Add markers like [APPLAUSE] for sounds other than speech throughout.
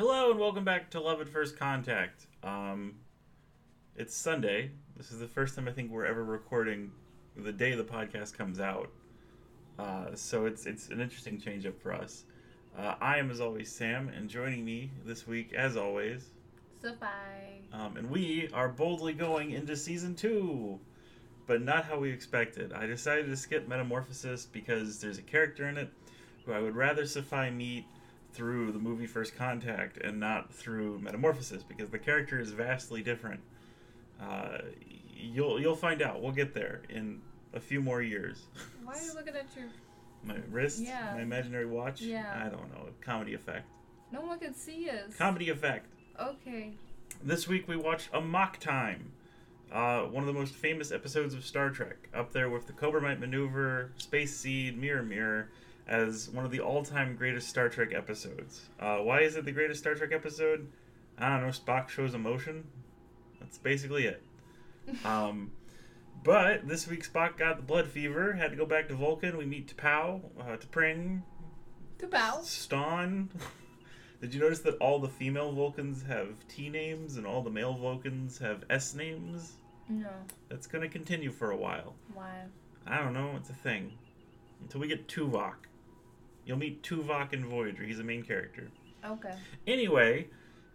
Hello and welcome back to Love at First Contact. Um, it's Sunday. This is the first time I think we're ever recording the day the podcast comes out. Uh, so it's it's an interesting change up for us. Uh, I am as always Sam, and joining me this week, as always, Sophie. um, and we are boldly going into season two, but not how we expected. I decided to skip Metamorphosis because there's a character in it who I would rather Sophie meet through the movie First Contact and not through Metamorphosis because the character is vastly different. Uh, you'll you'll find out. We'll get there in a few more years. Why are you [LAUGHS] looking at your? My wrist, Yeah. my imaginary watch. Yeah. I don't know. Comedy effect. No one can see us. Comedy effect. Okay. This week we watched Amok Time, uh, one of the most famous episodes of Star Trek, up there with the Corbomite Maneuver, Space Seed, Mirror Mirror, as one of the all-time greatest Star Trek episodes. Uh, why is it the greatest Star Trek episode? I don't know. Spock shows emotion. That's basically it. [LAUGHS] Um, but this week Spock got the blood fever, had to go back to Vulcan. We meet T'Pau, uh, T'Pring, bow. Ston. [LAUGHS] Did you notice that all the female Vulcans have T names and all the male Vulcans have S names? No. That's going to continue for a while. Why? I don't know. It's a thing. Until we get Tuvok. You'll meet Tuvok in Voyager. He's a main character. Okay. Anyway,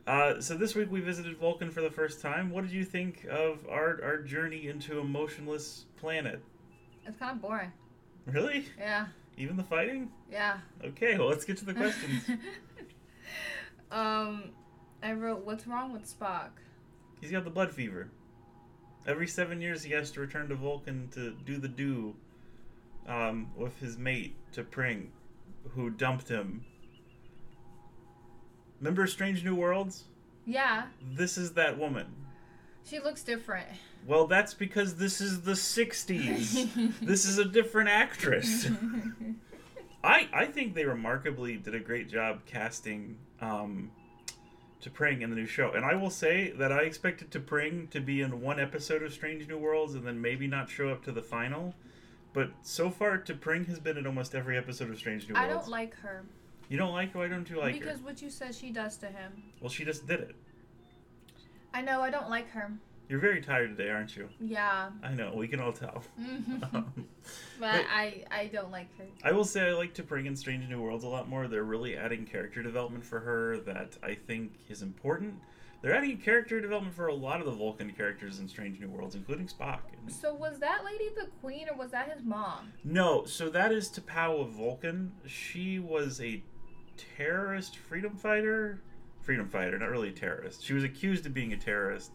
uh, so this week we visited Vulcan for the first time. What did you think of our, our journey into a motionless planet? It's kind of boring. Really? Yeah. Even the fighting? Yeah. Okay, well, let's get to the questions. [LAUGHS] um, I wrote, "What's wrong with Spock?" He's got the blood fever. Every seven years, he has to return to Vulcan to do the do um, with his mate, T'Pring, who dumped him. Remember Strange New Worlds? Yeah. This is that woman. She looks different. Well, that's because this is the 60s. [LAUGHS] this is a different actress. [LAUGHS] I, I think they remarkably did a great job casting um, T'Pring in the new show. And I will say that I expected T'Pring to be in one episode of Strange New Worlds and then maybe not show up to the final. But so far, T'Pring has been in almost every episode of Strange New Worlds. I don't like her You don't like her? Why don't you like because her? Because what you said she does to him. Well, she just did it. I know. I don't like her. You're very tired today, aren't you? Yeah. I know. We can all tell. [LAUGHS] but But- I I don't like her. I will say I like to bring in Strange New Worlds a lot more. They're really adding character development for her that I think is important. They're adding character development for a lot of the Vulcan characters in Strange New Worlds, including Spock. And- So was that lady the queen or was that his mom? no, so that is T'Pau of Vulcan. She was a terrorist freedom fighter. Freedom fighter, not really a terrorist. She was accused of being a terrorist.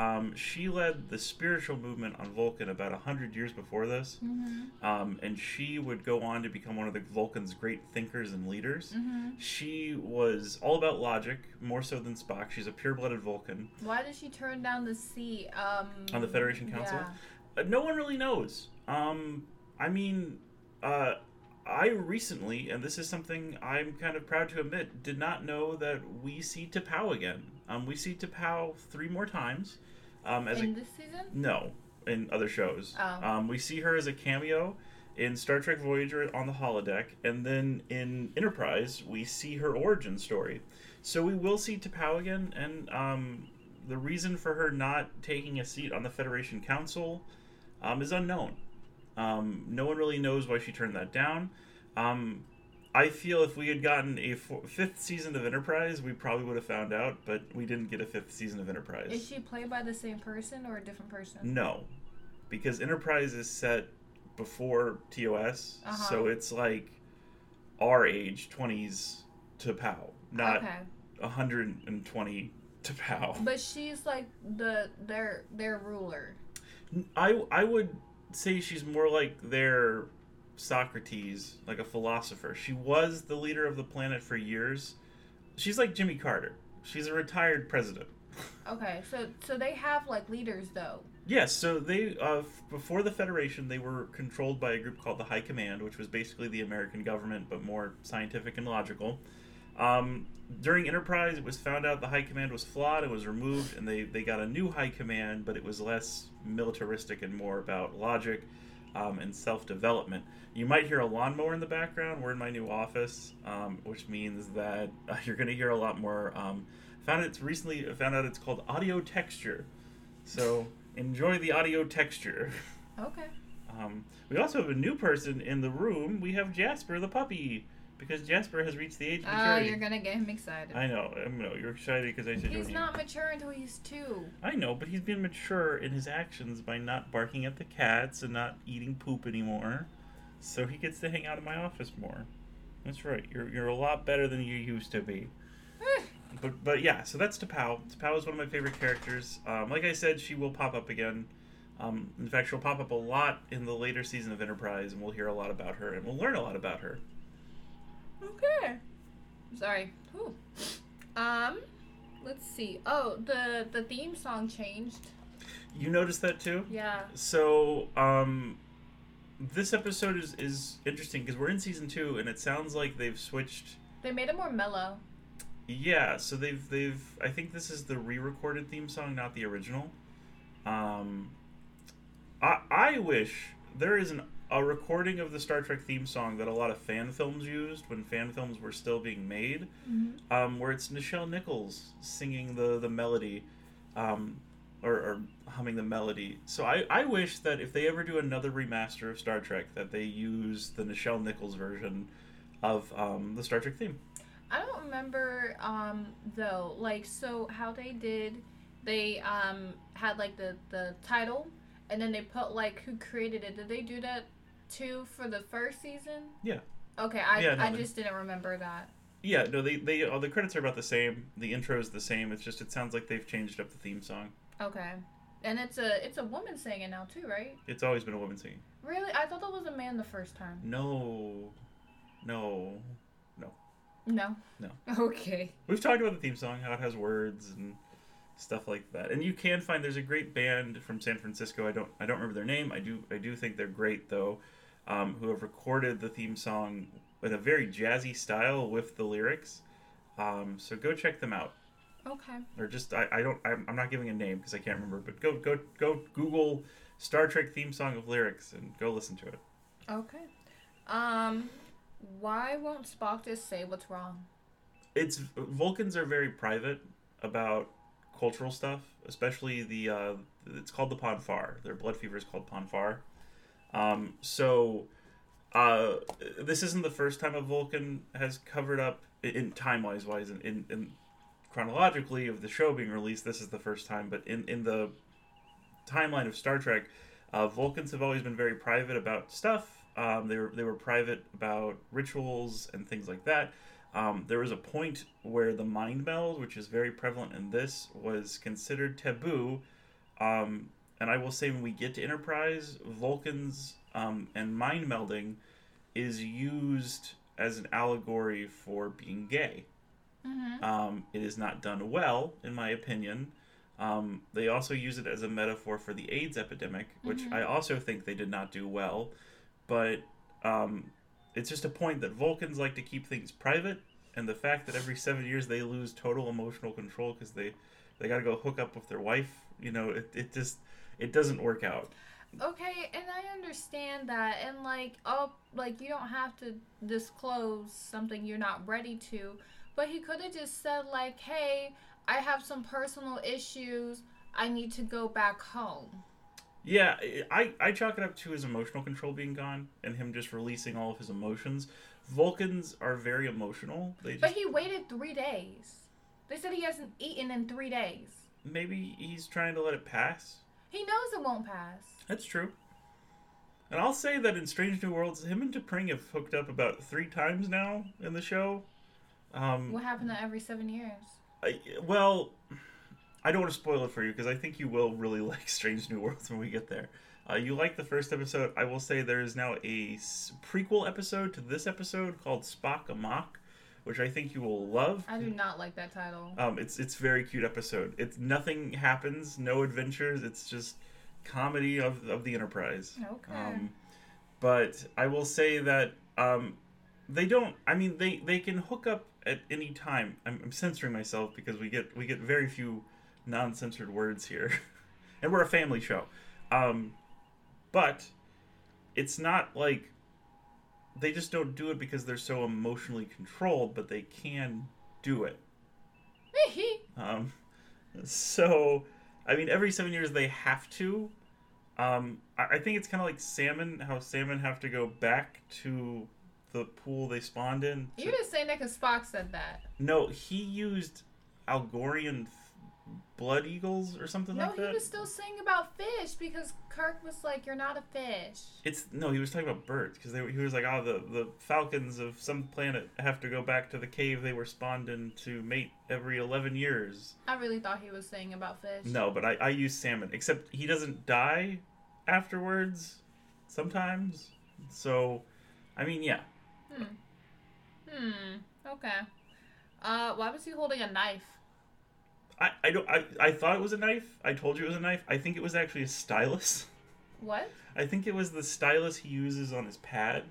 Um, she led the spiritual movement on Vulcan about a hundred years before this. Mm-hmm. Um, and she would go on to become one of the Vulcan's great thinkers and leaders. Mm-hmm. She was all about logic, more so than Spock. She's a pure-blooded Vulcan. Why did she turn down the seat? Um, On the Federation Council? Yeah. Uh, no one really knows. Um, I mean, uh, I recently, and this is something I'm kind of proud to admit, did not know that we see T'Pau again. Um, we see T'Pau three more times. Um, as In a this season? no, in other shows. Oh. Um, we see her as a cameo in Star Trek Voyager on the holodeck, and then in Enterprise we see her origin story. So we will see T'Pau again, and um, the reason for her not taking a seat on the Federation Council um, is unknown. Um, no one really knows why she turned that down. I feel if we had gotten a four, fifth season of Enterprise, we probably would have found out, but we didn't get a fifth season of Enterprise. Is she played by the same person or a different person? No, because Enterprise is set before TOS, Uh-huh. so it's like our age, twenties T'Pau, not okay. 120 T'Pau. But she's like the their their ruler. I I would say she's more like their Socrates, like a philosopher. She was the leader of the planet for years. She's like Jimmy Carter. She's a retired president. Okay, so so they have like leaders though. Yes, so they uh, f- before the Federation, they were controlled by a group called the High Command, which was basically the American government but more scientific and logical. Um, during Enterprise, it was found out the High Command was flawed It was removed, and they, they got a new High Command, but it was less militaristic and more about logic. Um, and self development. You might hear a lawnmower in the background. We're in my new office, um, which means that uh, [LAUGHS] you're going to hear a lot more. Um, found it's recently found out it's called audio texture, so enjoy the audio texture. Okay. Um, we also have a new person in the room. We have Jasper the puppy because Jasper has reached the age of maturity. Oh, maturity. you're gonna get him excited. I know, I know. You're excited because I said He's you not mature until he's two. I know, but he's been mature in his actions by not barking at the cats and not eating poop anymore. So he gets to hang out in my office more. That's right. You're you're a lot better than you used to be. [SIGHS] But but yeah, so that's T'Pau. T'Pau is one of my favorite characters. Um, like I said, she will pop up again. Um, in fact, she'll pop up a lot in the later season of Enterprise, and we'll hear a lot about her, and we'll learn a lot about her. Okay. Sorry. Whew. Um, let's see. Oh, the the theme song changed. You noticed that too? Yeah. So, um, this episode is is interesting because we're in season two, and it sounds like they've switched. They made it more mellow. Yeah, so they've they've. I think this is the re-recorded theme song, not the original. Um, I I wish there is an a recording of the Star Trek theme song that a lot of fan films used when fan films were still being made, um, where it's Nichelle Nichols singing the the melody, um, or, or humming the melody. So I, I wish that if they ever do another remaster of Star Trek, that they use the Nichelle Nichols version of um, the Star Trek theme. I don't remember um though. Like so how they did they um had like the the title and then they put like who created it. Did they do that too for the first season? Yeah. Okay, I Yeah, no, I just didn't remember that. Yeah, no, they they all the credits are about the same. The intro is the same. It's just it sounds like they've changed up the theme song. Okay. And it's a it's a woman singing now too, right? It's always been a woman singing. Really? I thought that was a man the first time. No, no, no. No. No. [LAUGHS] Okay. We've talked about the theme song, how it has words and stuff like that. And you can find there's a great band from San Francisco. I don't I don't remember their name. I do I do think they're great though, um, who have recorded the theme song in a very jazzy style with the lyrics. Um, so go check them out. Okay. Or just I, I don't I'm, I'm not giving a name because I can't remember. But go go go Google Star Trek theme song of lyrics and go listen to it. Okay. Um why won't Spock just say what's wrong? it's Vulcans are very private about cultural stuff, especially the uh, it's called the Pon farr. Their blood fever is called Pon farr. Um, so uh, this isn't the first time a Vulcan has covered up in time wise wise in, in, in chronologically of the show being released. This is the first time, but in in the timeline of Star Trek, uh, Vulcans have always been very private about stuff. Um, they were they were private about rituals and things like that. Um, there was a point where the mind meld, which is very prevalent in this, was considered taboo. Um, and I will say, when we get to Enterprise, Vulcans um, and mind melding is used as an allegory for being gay. Mm-hmm. Um, it is not done well, in my opinion. Um, they also use it as a metaphor for the AIDS epidemic, which Mhm. I also think they did not do well. But um, it's just a point that Vulcans like to keep things private, and the fact that every seven years they lose total emotional control because they they got to go hook up with their wife. You know, it, it just it doesn't work out. Okay, and I understand that, and like, oh, like you don't have to disclose something you're not ready to, but he could have just said like, "Hey, I have some personal issues. I need to go back home." Yeah, I, I chalk it up to his emotional control being gone and him just releasing all of his emotions. Vulcans are very emotional. They just But he waited three days. They said he hasn't eaten in three days. maybe he's trying to let it pass. He knows it won't pass. That's true. And I'll say that in Strange New Worlds, him and T'Pring have hooked up about three times now in the show. Um, What happened to every seven years? I, well, I don't want to spoil it for you because I think you will really [LAUGHS] like Strange New Worlds when we get there. Uh, you like the first episode. I will say there is now a s- prequel episode to this episode called Spock Amok, which I think you will love. I do not like that title. Um, it's it's very cute episode. It's nothing happens, no adventures. It's just comedy of of the Enterprise. Okay. Um, but I will say that um, they don't. I mean, they they can hook up at any time. I'm, I'm censoring myself because we get we get very few non-censored words here, [LAUGHS] and we're a family show. Um, but it's not like they just don't do it because they're so emotionally controlled, but they can do it. [LAUGHS] Um, so, I mean, every seven years they have to. Um, I, I think it's kind of like salmon, how salmon have to go back to the pool they spawned in. to- You're just say that because Spock said that. no, he used Algorian blood eagles or something No, like that? No, he was still saying about fish because Kirk was like, "You're not a fish." It's no, he was talking about birds because he was like, oh, the the falcons of some planet have to go back to the cave they were spawned in to mate every eleven years. I really thought he was saying about fish. No, but I I use salmon, except he doesn't die afterwards. Sometimes, so I mean, yeah, Hmm. Okay. Uh, why was he holding a knife? I I don't I I thought it was a knife. I told you it was a knife. I think it was actually a stylus. What? I think it was the stylus he uses on his pad.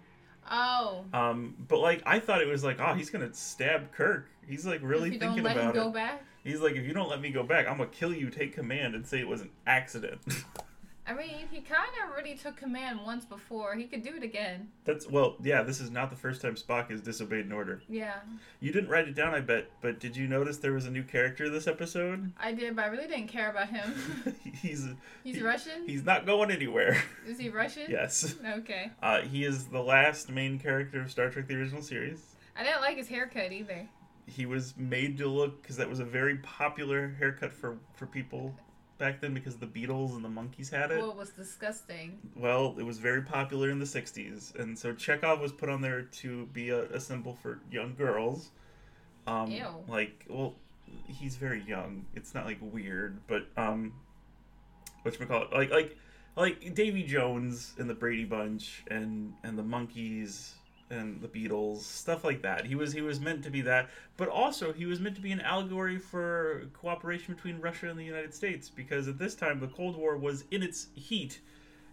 Oh. Um, but like I thought it was like, oh, he's gonna stab Kirk. He's like really thinking don't let about him it. go back. He's like, if you don't let me go back, I'm gonna kill you. Take command and say it was an accident. [LAUGHS] I mean, he kind of already took command once before. He could do it again. That's well, yeah. This is not the first time Spock has disobeyed an order. Yeah, You didn't write it down, I bet. But did you notice there was a new character this episode? I did, but I really didn't care about him. [LAUGHS] he's He's He- Russian. he's not going anywhere. Is he Russian? yes. Okay. Uh, he is the last main character of Star Trek: The Original Series. I didn't like his haircut either. He was made to look because that was a very popular haircut for for people back then because the Beatles and the Monkees had it. Well, it was disgusting. Well, it was very popular in the 60s, and so Chekhov was put on there to be a, a symbol for young girls. Um, Ew. Like, well, he's very young. It's not like weird, but um, what call it? Like, like, like Davy Jones and the Brady Bunch and and the monkeys and the Beatles, stuff like that. He was he was meant to be that, but also he was meant to be an allegory for cooperation between Russia and the United States because at this time the Cold War was in its heat,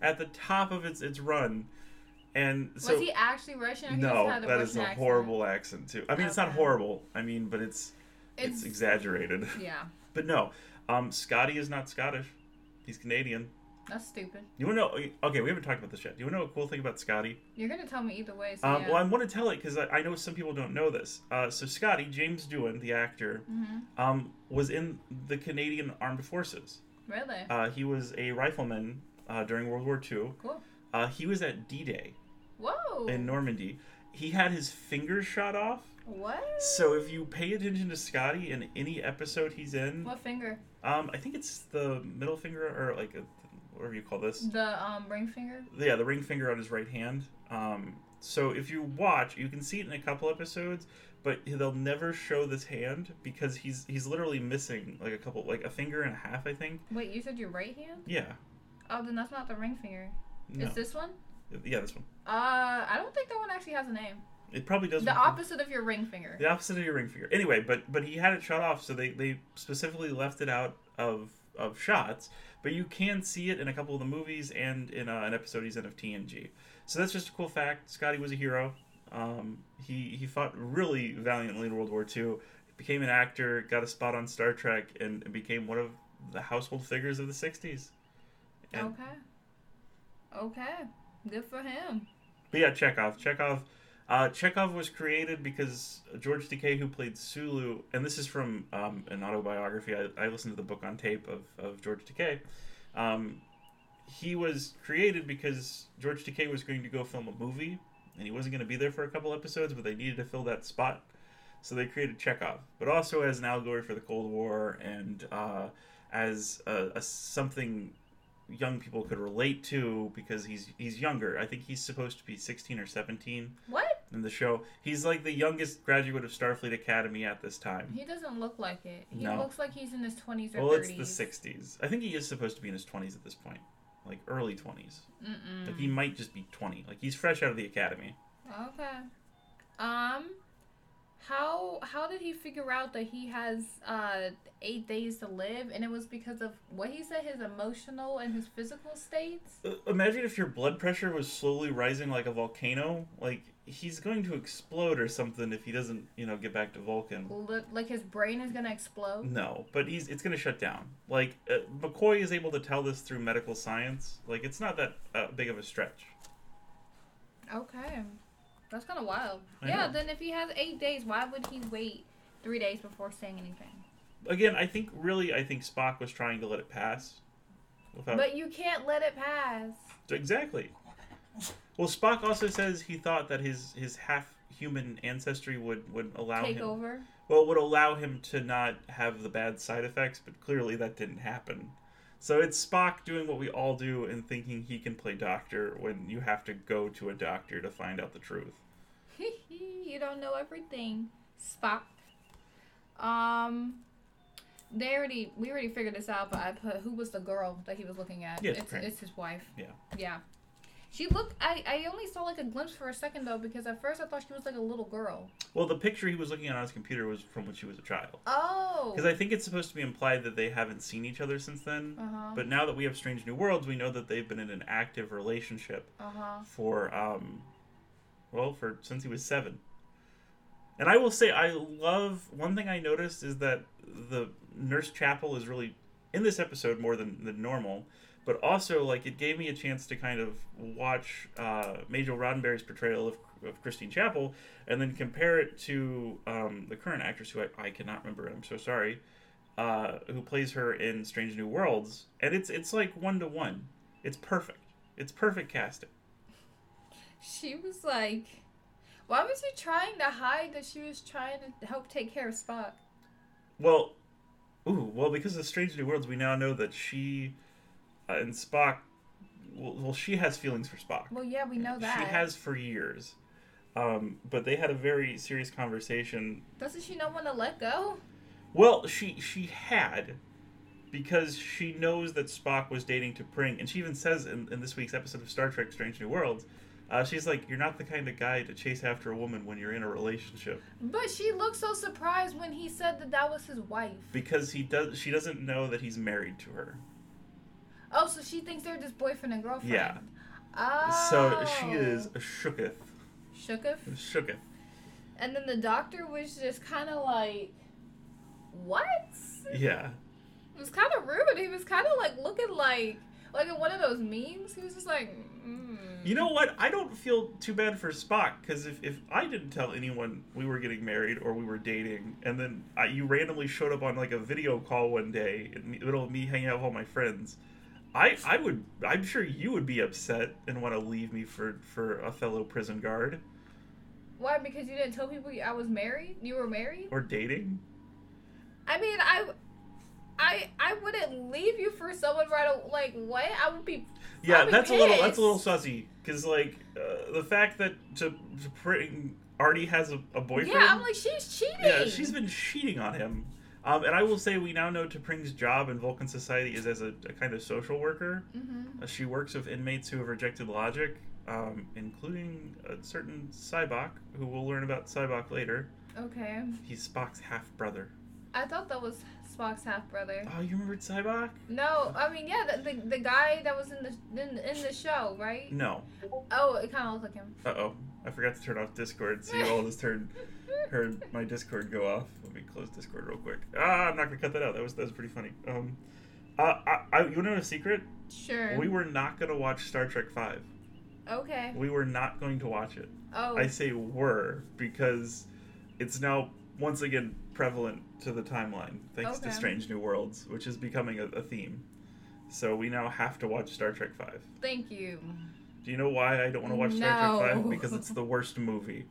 at the top of its its run, and so was he actually Russian? No, just had a that Russian is a accent? horrible accent too. I mean, it's not horrible. I mean, but it's it's, It's, exaggerated. yeah, [LAUGHS] But no, um, Scotty is not Scottish. He's Canadian. That's stupid. You want to know? Okay, we haven't talked about this yet. Do you want to know a cool thing about Scotty? You're gonna tell me either way. So Um, yeah. Well, I want to tell it because I, I know some people don't know this. Uh, so Scotty James Doohan, the actor, hmm um, was in the Canadian Armed Forces. Really? Uh, he was a rifleman uh, during World War II. Cool. Uh, he was at D-Day Whoa. in Normandy. He had his fingers shot off. what? So if you pay attention to Scotty in any episode he's in, What finger? um, I think it's the middle finger or like a, whatever you call this. The um ring finger. Yeah, the ring finger on his right hand. Um, so if you watch, you can see it in a couple episodes, but they'll never show this hand because he's he's literally missing like a couple, like a finger and a half, I think. Wait, you said your right hand? Yeah. Oh, then that's not the ring finger. No. Is this one? Yeah, this one. Uh, I don't think that one actually has a name. It probably does. The opposite of your ring finger. The opposite of your ring finger. Anyway, but but he had it shut off, so they they specifically left it out of of shots. But you can see it in a couple of the movies and in uh, an episode he's in of TNG. So that's just a cool fact. Scotty was a hero. Um, he he fought really valiantly in World War II. Became an actor, got a spot on Star Trek, and, and became one of the household figures of the '60s. And, Okay. Okay. Good for him. But yeah, Chekhov. Chekhov. Uh, Chekhov was created because George Takei, who played Sulu, and this is from um, an autobiography. I, I listened to the book on tape of, of George Takei. Um, he was created because George Takei was going to go film a movie, and he wasn't going to be there for a couple episodes, but they needed to fill that spot. So they created Chekhov, but also as an allegory for the Cold War and uh, as a, a something young people could relate to because he's he's younger. I think he's supposed to be 16 or 17 What? In the show. He's like the youngest graduate of Starfleet Academy at this time. He doesn't look like it. He No. looks like he's in his 20s or Well, 30s. it's the 60s. I think he is supposed to be in his 20s at this point. Like early 20s. Mm-mm. Like he might just be 20. Like he's fresh out of the academy. Okay. Um, how how did he figure out that he has uh eight days to live, and it was because of what he said, his emotional and his physical states? Uh, Imagine if your blood pressure was slowly rising like a volcano. Like he's going to explode or something if he doesn't, you know, get back to Vulcan. Li- Like his brain is gonna explode. No, but he's it's going to shut down. Like uh, McCoy is able to tell this through medical science. Like it's not that uh, big of a stretch. Okay. That's kind of wild. I yeah, know. then if he has eight days, why would he wait three days before saying anything? Again, I think really, I think Spock was trying to let it pass. Without But you can't let it pass. exactly. Well, Spock also says he thought that his his half human ancestry would would allow Take him. over. Well, would allow him to not have the bad side effects, but clearly that didn't happen. So it's Spock doing what we all do and thinking he can play doctor when you have to go to a doctor to find out the truth. you don't know everything, Spock. Um, they already we already figured this out, but I put who was the girl that he was looking at? Yes, it's, it's his wife. Yeah. Yeah. She looked. I I only saw like a glimpse for a second though because at first I thought she was like a little girl. Well, the picture he was looking at on his computer was from when she was a child. Oh. Because I think it's supposed to be implied that they haven't seen each other since then. Uh huh. But now that we have Strange New Worlds, we know that they've been in an active relationship Uh huh. for um well for since he was seven and i will say i love one thing i noticed is that the nurse chapel is really in this episode more than, than normal but also like it gave me a chance to kind of watch uh, Majel Roddenberry's portrayal of, of christine chapel and then compare it to um, the current actress who I, I cannot remember i'm so sorry uh, who plays her in strange new worlds. And it's it's like one to one it's perfect. It's perfect casting. She was like, why was she trying to hide that she was trying to help take care of Spock? Well, ooh, well, because of Strange New Worlds, we now know that she and Spock. Well, well, she has feelings for Spock. Well, yeah, we know that. She has for years. Um, but they had a very serious conversation. Doesn't she know when to let go? Well, she she had because she knows that Spock was dating T'Pring, and she even says in, in this week's episode of Star Trek: Strange New Worlds, uh, she's like, "You're not the kind of guy to chase after a woman when you're in a relationship." But she looked so surprised when he said that that was his wife. Because he does, she doesn't know that he's married to her. Oh, so she thinks they're just boyfriend and girlfriend. Yeah. Oh. So she is shooketh. Shooketh. Shooketh. And then the doctor was just kind of like, what? Yeah. It was kind of rude. But he was kind of like looking like, like in one of those memes. He was just like, mm. You know what? I don't feel too bad for Spock because if, if I didn't tell anyone we were getting married or we were dating, and then I, you randomly showed up on like a video call one day in the middle of me hanging out with all my friends, I I would I'm sure you would be upset and want to leave me for for a fellow prison guard Why? Because you didn't tell people I was married. You were married. or dating. I mean, I, I, I wouldn't leave you for someone right. Like what? I would be. Yeah, be that's a little that's a little sussy because like uh, the fact that to, to Pring already has a, a boyfriend. Yeah, I'm like she's cheating. Yeah, she's been cheating on him. Um, and I will say, we now know T'Pring's job in Vulcan society is as a, a kind of social worker. Mm-hmm. Uh, she works with inmates who have rejected logic, um, including a certain Sybok, who we'll learn about Sybok later. Okay. He's Spock's half brother. I thought that was Spock's half brother. Oh, you remembered Sybok? No, I mean yeah, the, the, the guy that was in the in, in the show, right? No. Oh, it kind of looked like him. Uh oh. I forgot to turn off Discord, so you all just heard [LAUGHS] heard my Discord go off. Let me close Discord real quick. Ah, I'm not gonna cut that out. That was that was pretty funny. Um, uh, I, I, you wanna know a secret? Sure. We were not gonna watch Star Trek Five. okay. We were not going to watch it. Oh. I say were because it's now once again prevalent to the timeline thanks to Strange New Worlds, which is becoming a, a theme. So we now have to watch Star Trek Five. Thank you. Do you know why I don't want to watch Star Trek Five? Because it's the worst movie.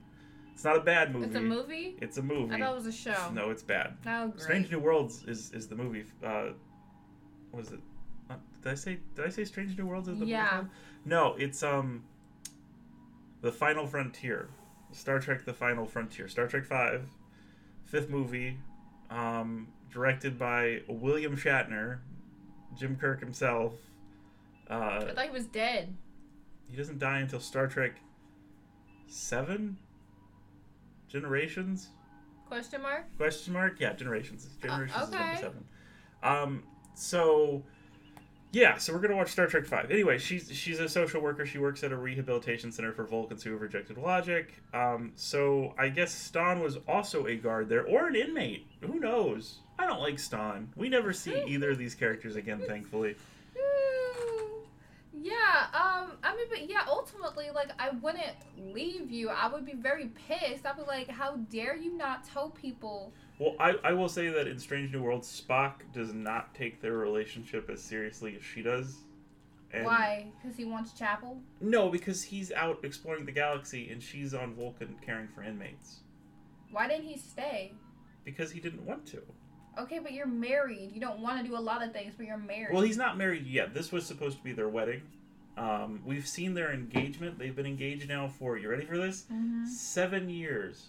It's not a bad movie. It's a movie. It's a movie. I thought it was a show. No, it's bad. Oh, great. Strange New Worlds is is the movie. Uh, what was it? Uh, did I say did I say Strange New Worlds is the Yeah. movie? No, it's um. The Final Frontier, Star Trek: The Final Frontier, Star Trek Five, fifth movie, um, directed by William Shatner, Jim Kirk himself. Uh, I thought he was dead. he doesn't die until Star Trek Seven. Generations. Question mark. Question mark? Yeah, generations. Generations is number seven. Um, so yeah, so we're gonna watch Star Trek Five. Anyway, she's she's a social worker. She works at a rehabilitation center for Vulcans who have rejected logic. Um, so I guess Stan was also a guard there, or an inmate. Who knows? I don't like Stan. We never see either of these characters again, thankfully. Yeah. Um, I mean, but yeah, ultimately, like, I wouldn't leave you. I would be very pissed. I'd be like, how dare you not tell people? Well, I, I will say that in Strange New Worlds, Spock does not take their relationship as seriously as she does. And Why? Because he wants Chapel? No, because he's out exploring the galaxy and she's on Vulcan caring for inmates. Why didn't he stay? Because he didn't want to. Okay, but you're married. You don't want to do a lot of things, but you're married. Well, he's not married yet. This was supposed to be their wedding. Um, we've seen their engagement. They've been engaged now for, you ready for this? Mhm. Seven years.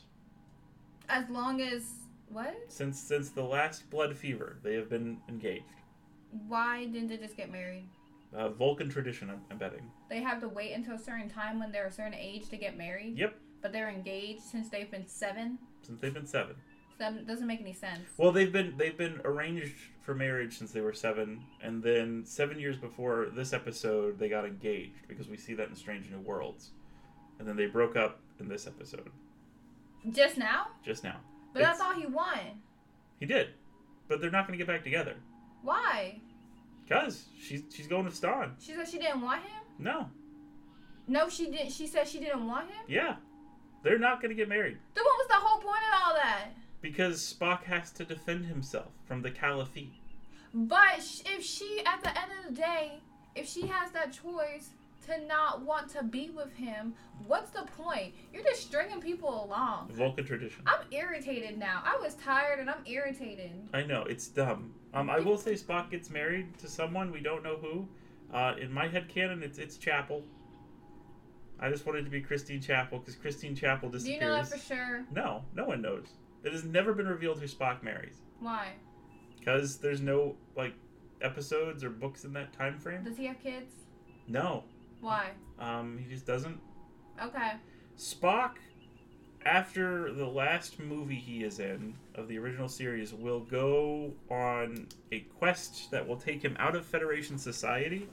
As long as. What? Since since the last blood fever, they have been engaged. Why didn't they just get married? Uh, Vulcan tradition, I'm, I'm betting. They have to wait until a certain time when they're a certain age to get married? Yep. But they're engaged since they've been seven? Since they've been seven. That doesn't make any sense. Well, they've been they've been arranged for marriage since they were seven, and then seven years before this episode, they got engaged because we see that in Strange New Worlds, and then they broke up in this episode Just now? just now. But It's- thought he won. He did, but they're not going to get back together Why? because she's she's going with Stan. She said she didn't want him? No, No, she didn't. She said she didn't want him? yeah, they're not going to get married Then what was the whole point of all that? Because Spock has to defend himself from the Caliphate. But sh- if she, at the end of the day, if she has that choice to not want to be with him, what's the point? You're just stringing people along. Vulcan tradition. I'm irritated now. I was tired and I'm irritated. I know it's dumb. Um, I will say Spock gets married to someone we don't know who. Uh, in my head canon, it's it's Chapel. I just wanted to be Christine Chapel because Christine Chapel disappears. Do you know that for sure? No, no one knows. It has never been revealed who Spock marries Why? because there's no like episodes or books in that time frame. Does he have kids? No, Why? um, he just doesn't. Okay. Spock, after the last movie he is in of the original series, will go on a quest that will take him out of Federation society.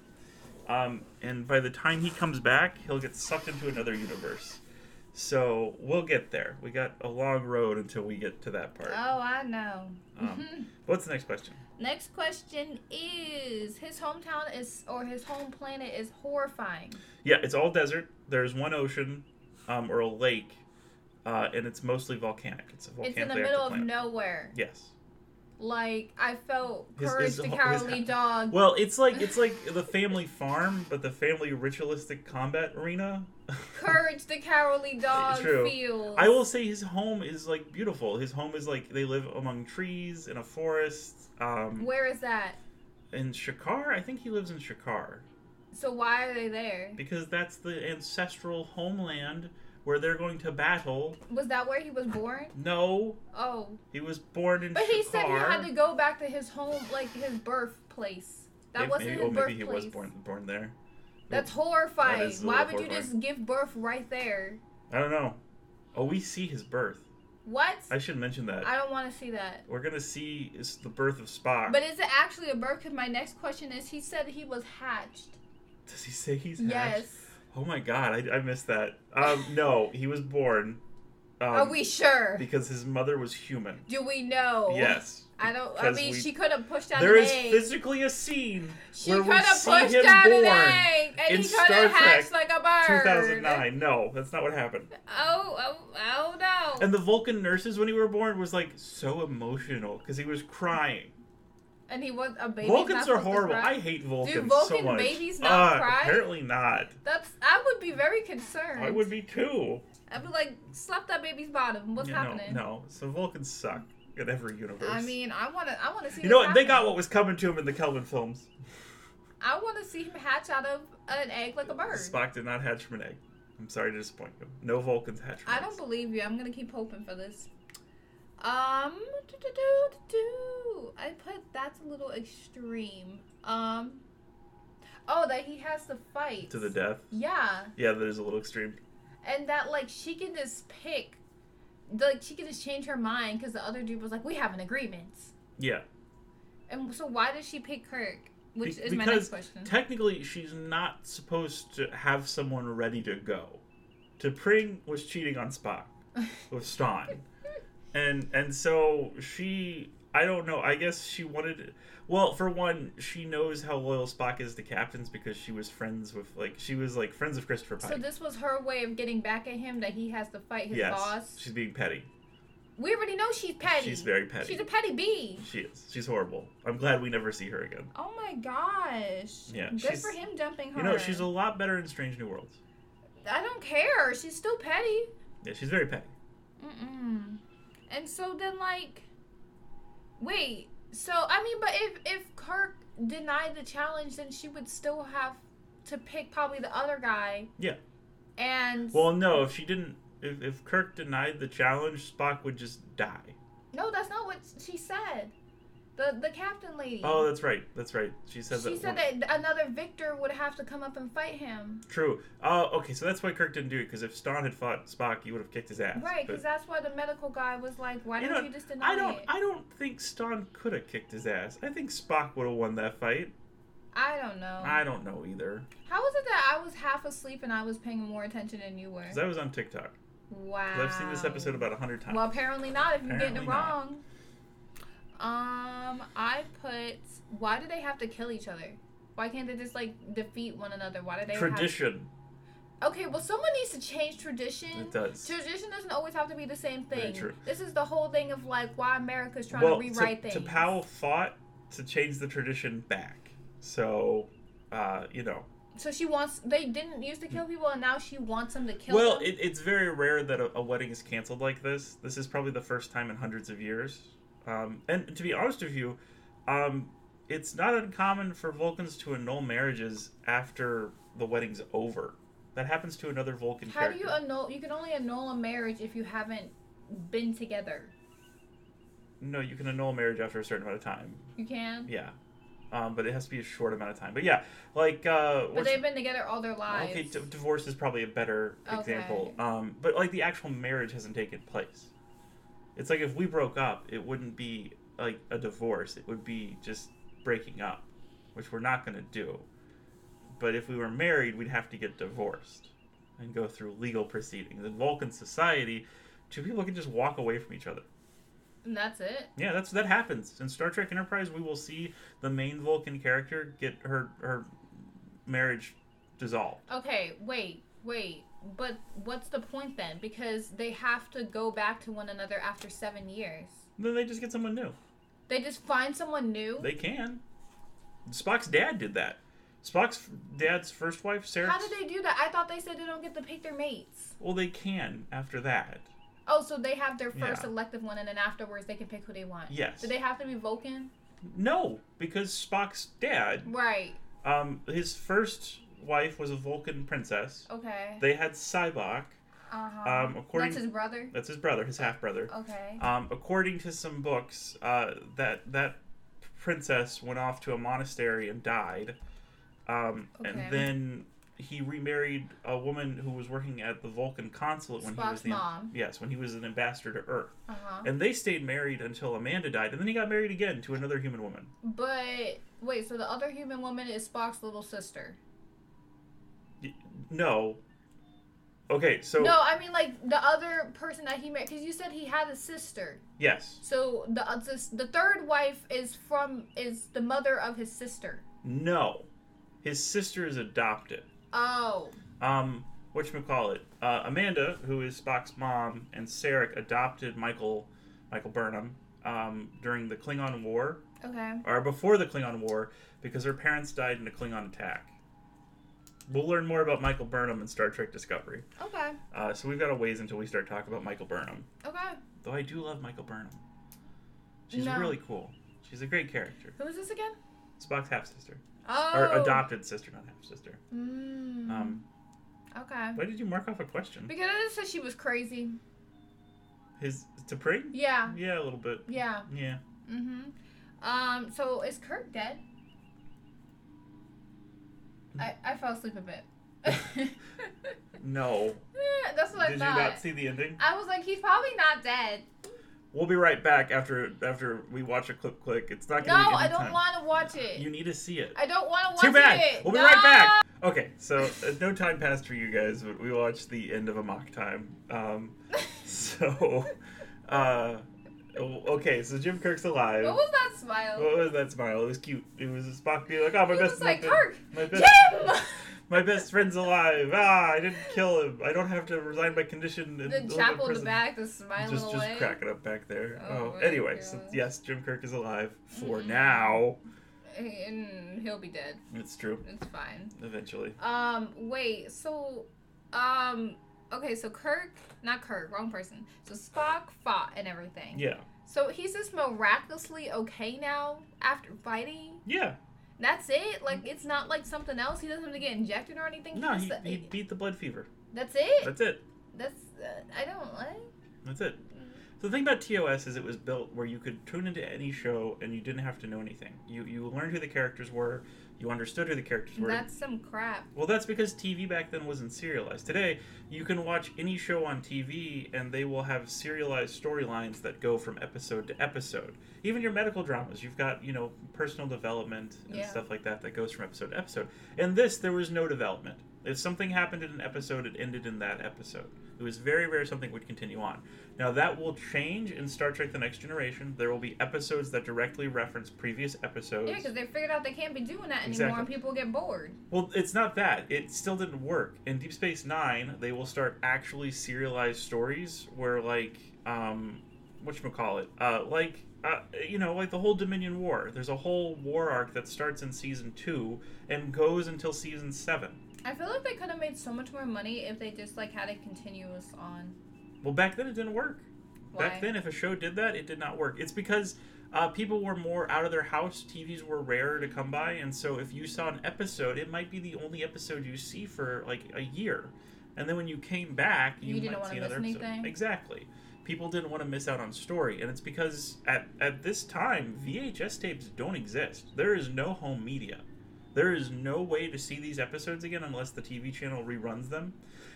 Um, and by the time he comes back, he'll get sucked into another universe. So we'll get there. We got a long road until we get to that part. Oh, I know. Um, [LAUGHS] What's the next question? Next question is his hometown is or his home planet is horrifying. Yeah, it's all desert. There's one ocean, um, or a lake, uh, and it's mostly volcanic. It's a volcanic It's in the middle of nowhere. Yes. Like I felt His- courage his the ho- cowardly his- dog. Well, it's like it's like the family farm, but the family ritualistic combat arena. Courage the cowardly dog True. feels. I will say his home is like beautiful. His home is like they live among trees in a forest. Um, Where is that? in ShiKahr, I think he lives in ShiKahr So why are they there? because that's the ancestral homeland where they're going to battle. Was that where he was born? No, Oh, he was born in but he said he had to go back to his home, like his birthplace. That Maybe- wasn't maybe, his oh, maybe he was born born there. That's horrifying. Why would you just give birth right there? I don't know. Oh, we see his birth. What? I should mention that. I don't want to see that. We're gonna see is the birth of Spock. But is it actually a birth? Because my next question is, he said he was hatched. Does he say he's hatched? Yes. Oh my god, I, I missed that. Um, [LAUGHS] no, he was born. Um, Are we sure? Because his mother was human. Do we know? Yes. I don't. I mean, we- she could have pushed out There is egg. physically a scene she where could we have see pushed him out an born egg, and in he could Star have hatched Trek like a bird. 2009. No, that's not what happened. Oh, oh, oh no. And the Vulcan nurses, when he were born, was like so emotional because he was crying. And he was a baby. Vulcans are horrible. I hate Vulcans so Vulcan much. babies not Uh, cry? Apparently not. That's. I would be very concerned. I would be too. I'd be like, slap that baby's bottom. What's You happening? know, no. So Vulcans suck in every universe. I mean, I want to. I want to see. you know what? They got what was coming to him in the Kelvin films. I want to see him hatch out of an egg like a bird. Spock did not hatch from an egg. I'm sorry to disappoint you. No Vulcans hatch from I don't believe you. I'm gonna keep hoping for this. Um, do, do, do. I put that's a little extreme. Um, oh, that he has to fight To the death. Yeah, Yeah, that is a little extreme. and that like she can just pick, like she can just change her mind because the other dude was like, we have an agreement. Yeah. And so why does she pick Kirk? Which Be- is my next question. Technically, she's not supposed to have someone ready to go. T'Pring was cheating on Spock [LAUGHS] with Stan. and and so she I don't know. I guess she wanted. Well, for one, she knows how loyal Spock is to captains because she was friends with like she was like friends of Christopher Pike. So this was her way of getting back at him that he has to fight his yes, boss. she's being petty. We already know she's petty. She's very petty. She's a petty bee. She is. She's horrible. I'm glad we never see her again. Oh my gosh. Yeah, Good for him dumping her. You know, she's a lot better in Strange New Worlds. I don't care. She's still petty. Yeah, she's very petty. Mm-mm. And so then, like, wait. So I mean, but if if Kirk denied the challenge, then she would still have to pick probably the other guy. Yeah. And Well, no, if she didn't, if, if Kirk denied the challenge, Spock would just die. no, that's not what she said. The the captain lady. Oh, that's right. That's right. She said she that. said that another Victor would have to come up and fight him. True. Oh, okay. So that's why Kirk didn't do it because if Stonn had fought Spock, he would have kicked his ass. Right, because that's why the medical guy was like, "Why You don't know, you just deny I don't. it?" I don't think Stonn could have kicked his ass. I think Spock would have won that fight. I don't know. I don't know either. How was it that I was half asleep and I was paying more attention than you were? Because I was on TikTok. Wow. I've seen this episode about a hundred times. Well, apparently not. If you're getting it wrong. not. Um, I put. Why do they have to kill each other? Why can't they just like defeat one another? Why do they? Tradition. Have... Okay, well, someone needs to change tradition. It does. Tradition doesn't always have to be the same thing. true. This is the whole thing of like why America's trying well, to rewrite to, things. T'Pau fought to change the tradition back. So, uh, you know. So she wants. They didn't used to kill people, and now she wants them to kill Well, it, it's very rare that a, a wedding is canceled like this. This is probably the first time in hundreds of years. Um, and to be honest with you, um, it's not uncommon for Vulcans to annul marriages after the wedding's over. That happens to another Vulcan How character. do you annul? You can only annul a marriage if you haven't been together. No, you can annul marriage after a certain amount of time. You can. Yeah. Um, but it has to be a short amount of time. But yeah, like uh, But they've been together all their lives. Okay, d- divorce is probably a better example. Um, but like the actual marriage hasn't taken place. It's like if we broke up, it wouldn't be like a divorce. It would be just breaking up, which we're not going to do. But if we were married, we'd have to get divorced and go through legal proceedings. In Vulcan society, two people can just walk away from each other. and that's it. Yeah, that's that happens in Star Trek Enterprise. We will see the main Vulcan character get her her marriage dissolved. Okay, wait, wait. But what's the point then? Because they have to go back to one another after seven years. Then they just get someone new. They just find someone new. They can. Spock's dad did that. Spock's dad's first wife, Sarah. How did they do that? I thought they said they don't get to pick their mates. Well, they can after that. Oh, so they have their first Yeah. elective one, and then afterwards they can pick who they want. Yes. Do they have to be Vulcan? No, because Spock's dad, Right. um, his first wife was a Vulcan princess. Okay. They had Sybok. Uh huh. Um, according That's his brother. that's his brother, his half brother. Okay. Um, according to some books, uh, that that princess went off to a monastery and died, um, Okay. and then he remarried a woman who was working at the Vulcan consulate when he was the mom. yes when he was an ambassador to Earth, Uh huh. and they stayed married until Amanda died, and then he got married again to another human woman. But wait, so the other human woman is Spock's little sister. No. Okay, so no, I mean like the other person that he met, because you said he had a sister. yes, So the uh, this, the third wife is from is the mother of his sister. no, his sister is adopted. Oh. Um, whatchamacallit, uh, Amanda, who is Spock's mom, and Sarek adopted Michael, Michael Burnham, um, during the Klingon War, Okay. or before the Klingon War, because her parents died in a Klingon attack. We'll learn more about Michael Burnham in Star Trek Discovery. Okay. Uh, so we've got a ways until we start talking about Michael Burnham. Okay. Though I do love Michael Burnham. She's No. really cool. She's a great character. Who is this again? Spock's half sister. Oh. Or adopted sister, not half sister. Mm. Um, okay. why did you mark off a question? Because it said she was crazy. His T'Pring? Yeah. Yeah, a little bit. Yeah. Yeah. Mm Mhm. Um. So is Kirk dead? I I fell asleep a bit. [LAUGHS] No. Yeah, [LAUGHS] That's what I thought. Did you not see the ending? I was like, he's probably not dead. We'll be right back after after we watch a clip click. It's not No, gonna be I don't want to watch it. You need to see it. I don't want to watch it. Too bad. it. We'll be No! right back. Okay, so uh, no time passed for you guys, but we watched the end of Amok time. Um, [LAUGHS] so, uh, okay, so Jim Kirk's alive. What was that smile? What was that smile? It was cute. It was a Spock being like, "Oh, my He best, was like, my, Kirk, my best, Jim. [LAUGHS] my best friend's alive. Ah, I didn't kill him. I don't have to resign my condition." and the chapel in the back, the smiling Just, just away. cracking up back there. Oh Oh, anyway, so yes, Jim Kirk is alive for Mhm. now. And he'll be dead. It's true. It's fine. Eventually. Um, wait, so, um, okay, so Kirk, not Kirk, wrong person. So Spock fought and everything. Yeah. So he's just miraculously okay now after fighting. Yeah. That's it. Like it's not like something else. He doesn't have to get injected or anything. No, he, he beat the blood fever. That's it. That's it. That's uh, I don't like. That's it. The thing about TOS is it was built where you could tune into any show and you didn't have to know anything. You you learned who the characters were, you understood who the characters were. That's some crap. well, that's because TV back then wasn't serialized. Today, you can watch any show on TV and they will have serialized storylines that go from episode to episode. Even your medical dramas, you've got, you know, personal development and Yeah. stuff like that that goes from episode to episode. In this, there was no development. If something happened in an episode, it ended in that episode. It was very rare something would continue on. Now that will change in Star Trek: The Next Generation. There will be episodes that directly reference previous episodes. Yeah, because they figured out they can't be doing that anymore, Exactly. and people get bored. Well, it's not that. It still didn't work. In Deep Space Nine, they will start actually serialized stories where, like, um, whatchamacallit, uh, like, uh, you know, like the whole Dominion War. There's a whole war arc that starts in season two and goes until season seven. I feel like they could have made so much more money if they just like had it continuous on. Well, back then it didn't work. Why? Back then, if a show did that, it did not work. It's because uh, people were more out of their house. TVs were rarer to come by, and so if you saw an episode, it might be the only episode you see for like a year. And then when you came back, you, You didn't might see another episode. anything? Exactly. People didn't want to miss out on story, and it's because at at this time VHS tapes don't exist. There is no home media. There is no way to see these episodes again unless the TV channel reruns them.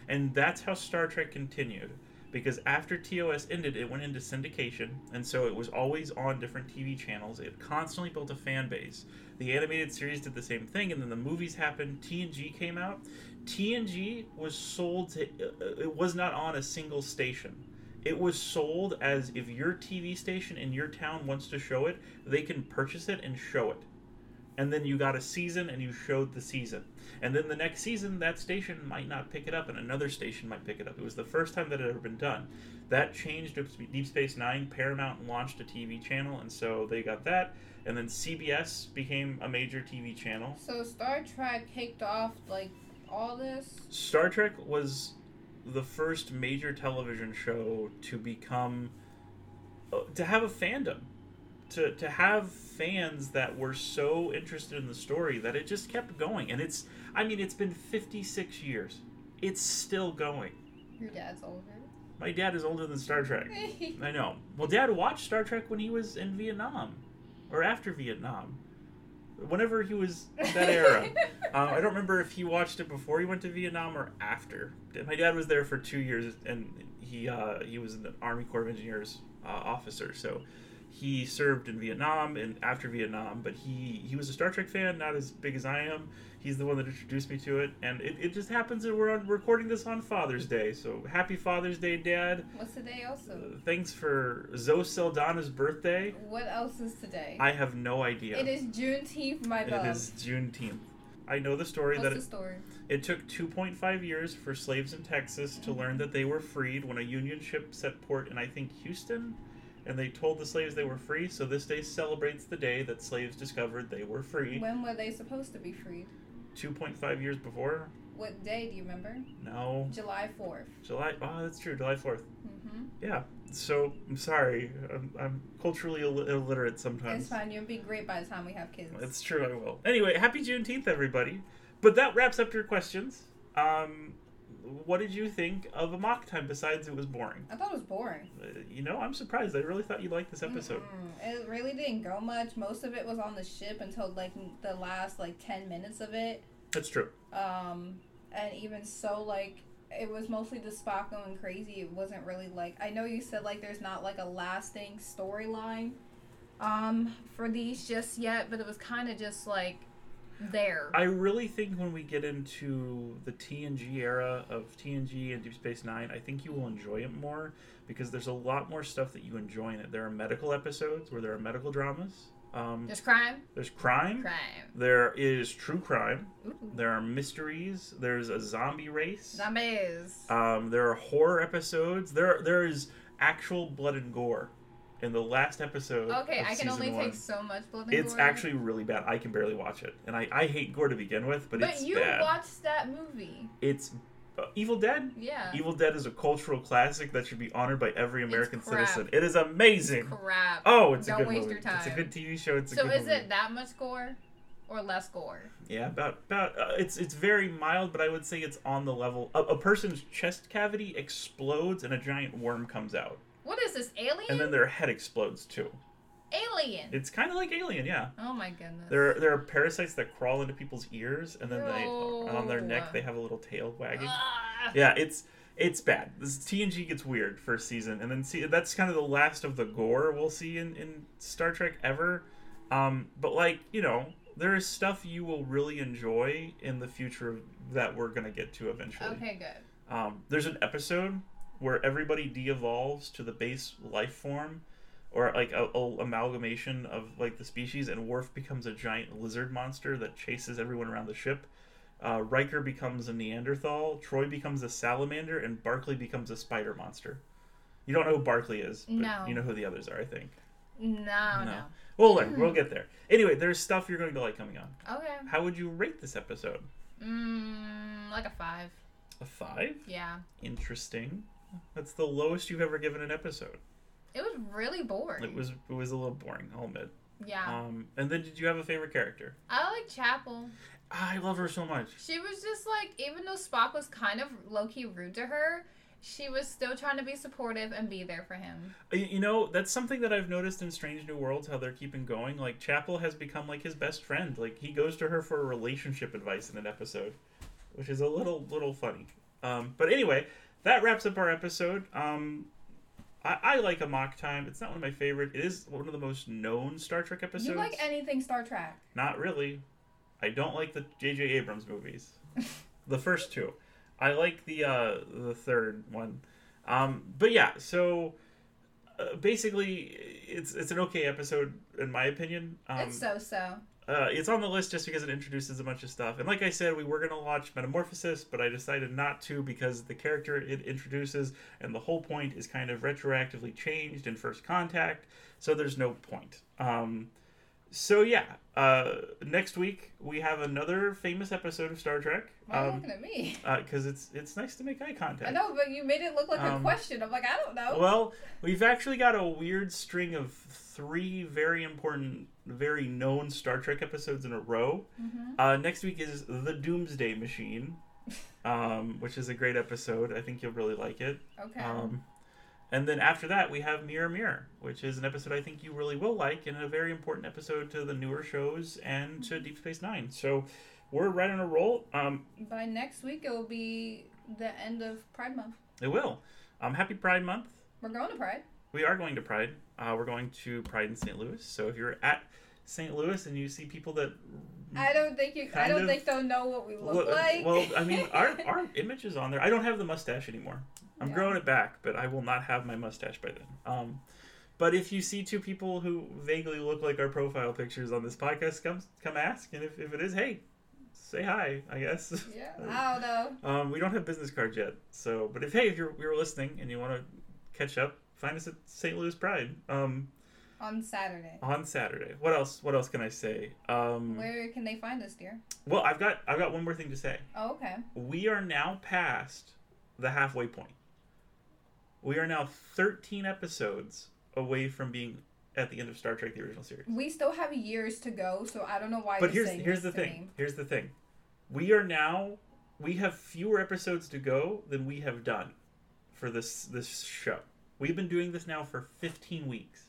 And that's how Star Trek continued. Because after TOS ended, it went into syndication, and so it was always on different TV channels. It constantly built a fan base. The animated series did the same thing, and then the movies happened. TNG came out. TNG was sold to, uh, it was not on a single station. It was sold as if your TV station in your town wants to show it, they can purchase it and show it and then you got a season and you showed the season. And then the next season, that station might not pick it up, and another station might pick it up. It was the first time that it had ever been done. That changed Deep Space Nine. Paramount launched a TV channel, and so they got that. And then CBS became a major TV channel. So Star Trek kicked off like all this. Star Trek was the first major television show to become uh, to have a fandom to to have fans that were so interested in the story that it just kept going. And it's I mean it's been 56 years. It's still going. Your dad's older. my dad is older than Star Trek. [LAUGHS] I know. Well dad watched Star Trek when he was in Vietnam or after Vietnam. Whenever he was that era. Uh, [LAUGHS] I don't remember if he watched it before he went to Vietnam or after. My dad was there for two years, and he uh, he was an Army Corps of Engineers uh, officer, so he served in Vietnam and after Vietnam. But he he was a Star Trek fan, not as big as I am. He's the one that introduced me to it, and it, it just happens that we're on, recording this on Father's Day. So happy Father's Day, Dad! What's today also? Uh, thanks for Zoe Saldana's birthday. What else is today? I have no idea. It is Juneteenth, my It love. is Juneteenth. I know the story What's that the it, story? It took 2.5 years for slaves in Texas to learn that they were freed when a Union ship set port in, I think, Houston. And they told the slaves they were free, so this day celebrates the day that slaves discovered they were free. When were they supposed to be freed? 2.5 years before? What day do you remember? No. July 4th. July. Oh, that's true. July 4th. Mm-hmm. Yeah. So, I'm sorry. I'm, I'm culturally Ill- illiterate sometimes. It's fine. You'll be great by the time we have kids. It's true, I will. Anyway, happy Juneteenth, everybody. But that wraps up your questions. Um, what did you think of Amok Time besides it was boring? I thought it was boring. Uh, you know, I'm surprised. I really thought you liked this episode. Mm-mm. It really didn't go much. Most of it was on the ship until like the last like 10 minutes of it. That's true. Um, and even so, like it was mostly the Spock going crazy. It wasn't really like I know you said like there's not like a lasting storyline, um, for these just yet, but it was kind of just like there. I really think when we get into the TNG era of TNG and Deep Space Nine, I think you will enjoy it more because there's a lot more stuff that you enjoy in it. There are medical episodes where there are medical dramas. Um, There's crime. there's crime. Crime. There is true crime. Ooh. There are mysteries. There's a zombie race. Zombies. Um, there are horror episodes. There there is actual blood and gore. In the last episode, Okay, I can only one, take so much blood and It's gore. actually really bad. I can barely watch it, and I, I hate gore to begin with, but, But it's you bad. watched that movie. It's uh, Evil Dead. Yeah. Evil Dead is a cultural classic that should be honored by every American citizen. It is amazing. Crap. Oh, it's Don't a good waste movie. your time. It's a good TV show. It's a so good is movie. it that much gore, or less gore? Yeah, about about uh, it's it's very mild, but I would say it's on the level. A, a person's chest cavity explodes and a giant worm comes out, What is this? Alien? and then their head explodes too. Alien. It's kind of like Alien, yeah. oh my goodness. There are, there are parasites that crawl into people's ears, and then they on their neck they have a little tail wagging. Ah. Yeah, it's it's bad. This TNG gets weird first season, and then see that's kind of the last of the gore we'll see in in Star Trek ever. Um, but like you know, there is stuff you will really enjoy in the future that we're gonna get to eventually. Okay, good. Um, there's an episode where everybody de-evolves to the base life form, or like a, a amalgamation of like the species, and Worf becomes a giant lizard monster that chases everyone around the ship. Uh, Riker becomes a Neanderthal, Troi becomes a salamander, and Barclay becomes a spider monster. You don't know who Barclay is, but No. you know who the others are, I think. No, No. no. We'll learn. We'll [LAUGHS] get there. Anyway, there's stuff you're going to like coming on. Okay. How would you rate this episode? Mm, like a five. A five? Yeah. Interesting. That's the lowest you've ever given an episode. It was really boring. It was it was a little boring, I'll admit. Yeah. Um, and then did you have a favorite character? I like Chapel. I love her so much. She was just like, even though Spock was kind of low key rude to her, she was still trying to be supportive and be there for him. Uh, You know, that's something that I've noticed in Strange New Worlds how they're keeping going. Like Chapel has become like his best friend. Like he goes to her for relationship advice in an episode, which is a little little funny. Um, but anyway, that wraps up our episode. Um, I, I like Amok Time. It's not one of my favorite. It is one of the most known Star Trek episodes. You like anything Star Trek? Not really. I don't like the J.J. Abrams movies. [LAUGHS] the first two. I like the uh, the third one. Um, but yeah, so uh, basically, it's it's an okay episode in my opinion. Um, it's so so. Uh, it's on the list just because it introduces a bunch of stuff. And like I said, we were gonna watch Metamorphosis, but I decided not to because the character it introduces and the whole point is kind of retroactively changed in First Contact. So there's no point. Um, so yeah, uh, next week we have another famous episode of Star Trek. Why are you Um, looking at me? because it's it's nice to make eye contact. I know, but you made it look like a Um, question. I'm like, I don't know. Well, we've actually got a weird string of three very important, very known Star Trek episodes in a row. Mhm. Uh, next week is The Doomsday Machine, [LAUGHS] um, which is a great episode. I think you'll really like it. Okay. Um, and then after that, we have Mirror Mirror, which is an episode I think you really will like, and a very important episode to the newer shows and to Deep Space Nine. So we're right on a roll. Um, By next week, it will be the end of Pride Month. it will. Um, happy Pride Month. We're going to Pride. We are going to Pride. Uh, we're going to Pride in St. Louis. So if you're at St. Louis and you see people that I don't think you. I don't think they'll know what we look well, like. well, I mean, our [LAUGHS] our image is on there. I don't have the mustache anymore. I'm Yeah. growing it back, but I will not have my mustache by then. Um, but if you see two people who vaguely look like our profile pictures on this podcast, come come ask, and if, if it is, hey, say hi. I guess. yeah, [LAUGHS] I don't know. Um, we don't have business cards yet, so but if hey, if you're you're listening and you want to catch up, find us at St. Louis Pride. Um, On Saturday. on Saturday. What else? What else can I say? Um, Where can they find us, dear? well, I've got I've got one more thing to say. Oh, okay. We are now past the halfway point. We are now 13 episodes away from being at the end of Star Trek: The Original Series. We still have years to go, so I don't know why. But here's saying here's the thing. me. Here's the thing. We are now we have fewer episodes to go than we have done for this this show. We've been doing this now for 15 weeks.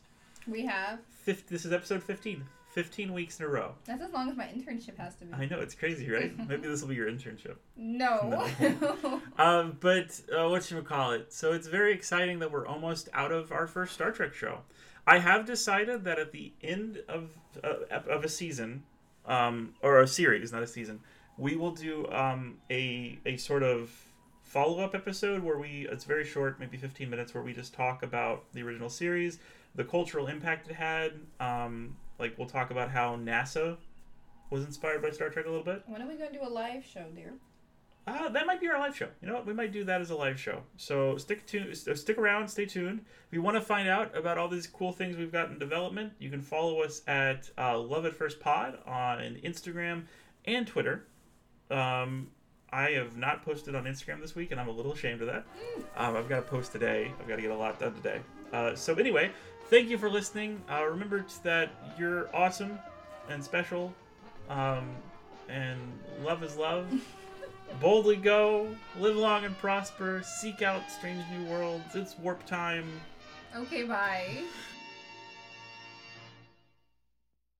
We have. Fif- this is episode 15. 15 weeks in a row. That's as long as my internship has to be. I know it's crazy, right? [LAUGHS] Maybe this will be your internship. No. [LAUGHS] Um, but uh, what we call it? So it's very exciting that we're almost out of our first Star Trek show. I have decided that at the end of uh, of a season, um, or a series, not a season. We will do um, a a sort of follow up episode where we it's very short, maybe fifteen minutes, where we just talk about the original series, the cultural impact it had. Um, like we'll talk about how NASA was inspired by Star Trek a little bit. When are we going to do a live show, dear? Uh, that might be our live show. You know what? We might do that as a live show. So stick to stick around, stay tuned. If you want to find out about all these cool things we've got in development, you can follow us at uh, Love at First Pod on Instagram and Twitter. Um, I have not posted on Instagram this week, and I'm a little ashamed of that. Um, I've got to post today. I've got to get a lot done today. Uh, so anyway, thank you for listening. Uh, remember that you're awesome and special, um, and love is love. [LAUGHS] Boldly go, live long and prosper, seek out strange new worlds. It's warp time. Okay, bye.